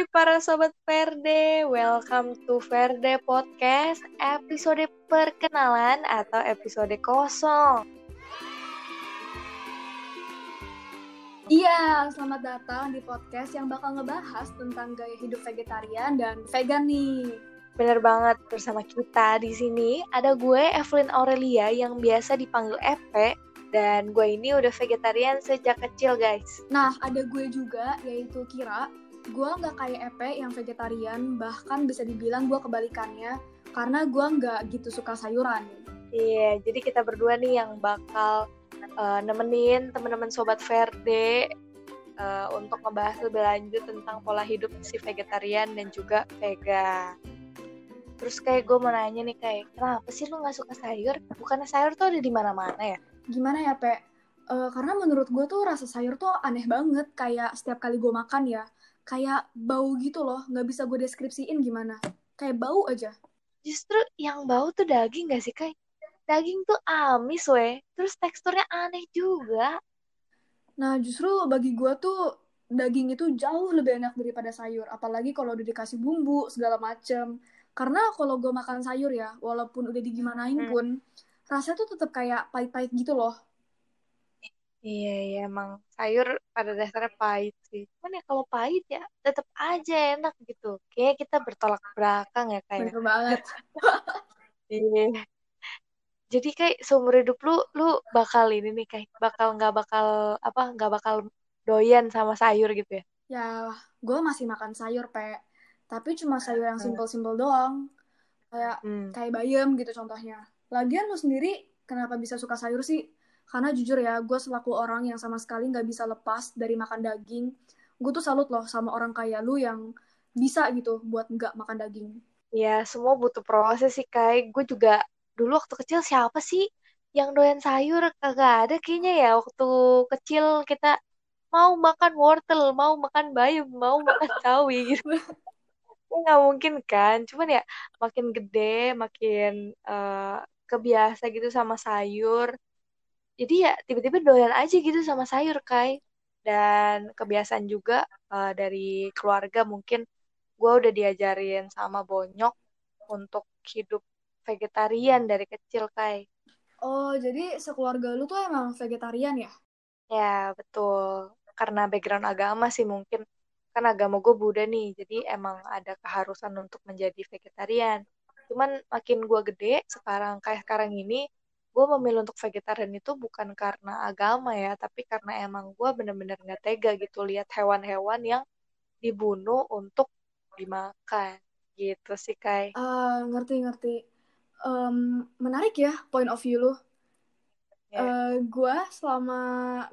Hai para sobat Verde, welcome to Verde Podcast episode perkenalan atau episode kosong. Iya, selamat datang di podcast yang bakal ngebahas tentang gaya hidup vegetarian dan vegan nih. Bener banget, bersama kita di sini ada gue Evelyn Aurelia yang biasa dipanggil EP dan gue ini udah vegetarian sejak kecil guys. Nah, ada gue juga yaitu Kira gue nggak kayak Epe yang vegetarian bahkan bisa dibilang gue kebalikannya karena gue nggak gitu suka sayuran. Iya yeah, jadi kita berdua nih yang bakal uh, nemenin teman-teman sobat Verde uh, untuk ngebahas lebih lanjut tentang pola hidup si vegetarian dan juga vegan. Terus kayak gue mau nanya nih kayak kenapa sih lu nggak suka sayur? Bukannya sayur tuh ada di mana-mana ya? Gimana ya pe? Uh, karena menurut gue tuh rasa sayur tuh aneh banget kayak setiap kali gue makan ya kayak bau gitu loh nggak bisa gue deskripsiin gimana. Kayak bau aja. Justru yang bau tuh daging gak sih kayak daging tuh amis weh terus teksturnya aneh juga. Nah justru bagi gue tuh daging itu jauh lebih enak daripada sayur. Apalagi kalau udah dikasih bumbu segala macem. Karena kalau gue makan sayur ya walaupun udah digimanain hmm. pun rasanya tuh tetap kayak pahit-pahit gitu loh Iya, iya emang sayur pada dasarnya pahit sih. Cuman ya kalau pahit ya tetap aja enak gitu. Kayaknya kita bertolak belakang ya kayak. Bener banget. iya. Jadi kayak seumur hidup lu, lu bakal ini nih kayak bakal nggak bakal apa nggak bakal doyan sama sayur gitu ya? Ya, gue masih makan sayur pe, tapi cuma sayur yang hmm. simpel-simpel doang, kayak hmm. kayak bayam gitu contohnya. Lagian lu sendiri kenapa bisa suka sayur sih? Karena jujur ya, gue selaku orang yang sama sekali nggak bisa lepas dari makan daging, gue tuh salut loh sama orang kayak lu yang bisa gitu buat nggak makan daging. Ya, semua butuh proses sih, Kai. Gue juga dulu waktu kecil siapa sih yang doyan sayur? Kagak ada kayaknya ya waktu kecil kita mau makan wortel, mau makan bayam, mau makan sawi gitu. nggak mungkin kan cuman ya makin gede makin uh, kebiasa gitu sama sayur jadi ya tiba-tiba doyan aja gitu sama sayur kai. Dan kebiasaan juga uh, dari keluarga mungkin gue udah diajarin sama bonyok untuk hidup vegetarian dari kecil kai. Oh jadi sekeluarga lu tuh emang vegetarian ya? Ya betul. Karena background agama sih mungkin. Kan agama gue Buddha nih jadi emang ada keharusan untuk menjadi vegetarian. Cuman makin gue gede sekarang kayak sekarang ini gue memilih untuk vegetarian itu bukan karena agama ya tapi karena emang gue bener-bener nggak tega gitu lihat hewan-hewan yang dibunuh untuk dimakan gitu sih kai uh, ngerti ngerti um, menarik ya point of view lu yeah. Ya. uh, gue selama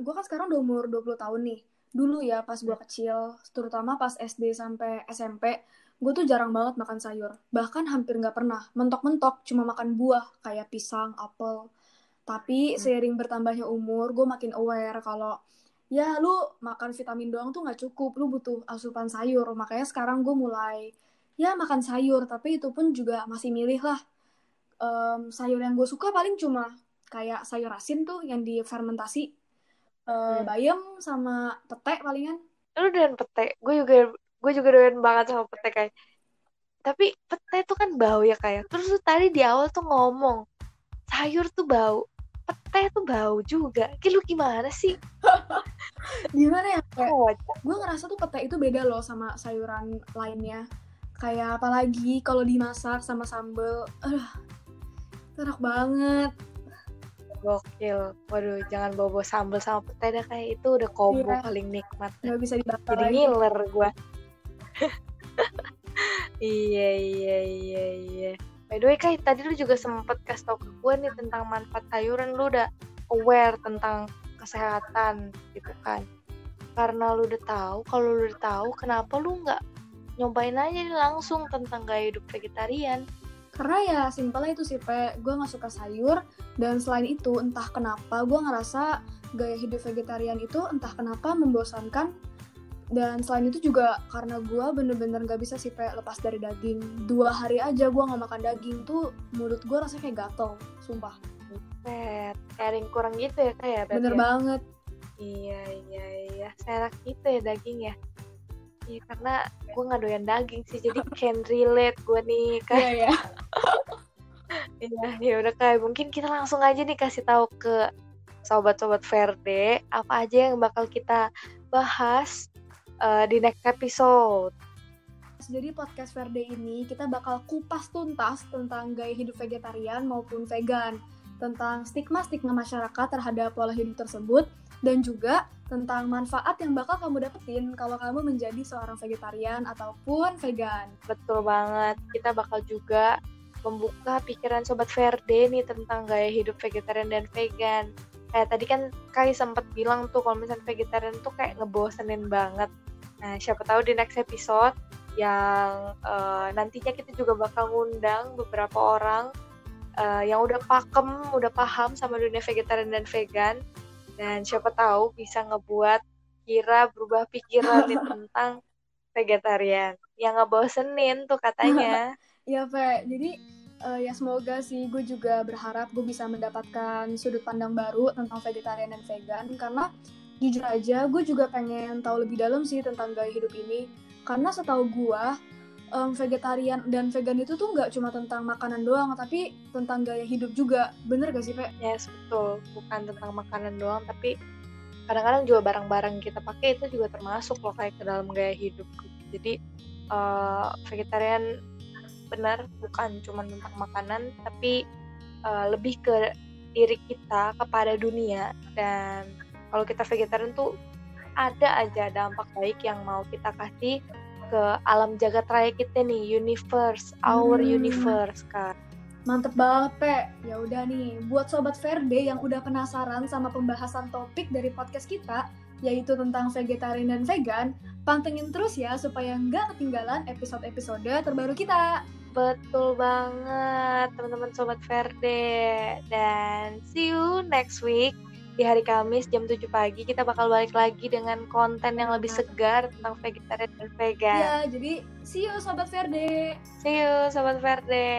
gue kan sekarang udah umur 20 tahun nih dulu ya pas gue kecil terutama pas SD sampai SMP gue tuh jarang banget makan sayur. Bahkan hampir nggak pernah. Mentok-mentok cuma makan buah kayak pisang apel. Tapi hmm. seiring bertambahnya umur gue makin aware kalau ya lu makan vitamin doang tuh nggak cukup. Lu butuh asupan sayur. Makanya sekarang gue mulai ya makan sayur. Tapi itu pun juga masih milih lah um, sayur yang gue suka paling cuma kayak sayur asin tuh yang difermentasi uh, hmm. bayam sama pete palingan. Lu dan pete gue juga gue juga doyan banget sama pete kayak tapi pete itu kan bau ya kayak terus tuh tadi di awal tuh ngomong sayur tuh bau pete tuh bau juga. Kayak lu gimana sih? Gimana ya kayak oh, gue ngerasa tuh pete itu beda loh sama sayuran lainnya. Kayak apalagi kalau dimasak sama sambel uh, enak banget. Gokil. Waduh jangan -bawa sambel sama pete dah kayak itu udah combo yeah. paling nikmat. Nggak bisa dibakar jadi ngiler gue iya iya iya iya. By the way kai tadi lu juga sempet kasih tau ke gue nih tentang manfaat sayuran. Lu udah aware tentang kesehatan gitu kan? Karena lu udah tahu kalau lu udah tahu kenapa lu nggak nyobain aja nih langsung tentang gaya hidup vegetarian? Karena ya simpelnya itu sih pe. Gue nggak suka sayur dan selain itu entah kenapa gue ngerasa gaya hidup vegetarian itu entah kenapa membosankan dan selain itu juga karena gue bener-bener gak bisa sih kayak lepas dari daging dua hari aja gue nggak makan daging tuh mulut gue rasanya kayak gatel sumpah Pet, kayak kurang gitu ya kayak bener ya? banget iya iya iya serak gitu ya daging ya Iya, karena gue nggak doyan daging sih, jadi can relate gue nih kan. Iya, iya. Iya, ya udah kayak mungkin kita langsung aja nih kasih tahu ke sobat-sobat Verde apa aja yang bakal kita bahas uh, di next episode. Jadi podcast Verde ini kita bakal kupas tuntas tentang gaya hidup vegetarian maupun vegan, tentang stigma-stigma masyarakat terhadap pola hidup tersebut, dan juga tentang manfaat yang bakal kamu dapetin kalau kamu menjadi seorang vegetarian ataupun vegan. Betul banget. Kita bakal juga membuka pikiran sobat Verde nih tentang gaya hidup vegetarian dan vegan. Kayak tadi kan Kai sempat bilang tuh kalau misalnya vegetarian tuh kayak ngebosenin banget. Nah, siapa tahu di next episode yang uh, nantinya kita juga bakal ngundang beberapa orang uh, yang udah pakem, udah paham sama dunia vegetarian dan vegan dan siapa tahu bisa ngebuat Kira berubah pikiran nih tentang vegetarian yang ngebosenin tuh katanya Iya, Pe. Jadi uh, ya semoga sih gue juga berharap gue bisa mendapatkan sudut pandang baru tentang vegetarian dan vegan karena jujur aja gue juga pengen tahu lebih dalam sih tentang gaya hidup ini karena setahu gue um, vegetarian dan vegan itu tuh nggak cuma tentang makanan doang, tapi tentang gaya hidup juga. Bener gak sih, Pe? Yes, betul. Bukan tentang makanan doang, tapi kadang-kadang juga barang-barang kita pakai itu juga termasuk loh kayak ke dalam gaya hidup. Jadi uh, vegetarian benar bukan cuma tentang makanan, tapi uh, lebih ke diri kita kepada dunia dan kalau kita vegetarian tuh ada aja dampak baik yang mau kita kasih ke alam jagat raya kita nih, universe, our hmm. universe kan. Mantep banget, Pe. Ya udah nih, buat sobat Verde yang udah penasaran sama pembahasan topik dari podcast kita, yaitu tentang vegetarian dan vegan, pantengin terus ya supaya nggak ketinggalan episode-episode terbaru kita. Betul banget, teman-teman sobat Verde. Dan see you next week di hari Kamis jam 7 pagi kita bakal balik lagi dengan konten yang lebih segar tentang vegetarian dan vegan. Ya, jadi see you Sobat Verde. See you Sobat Verde.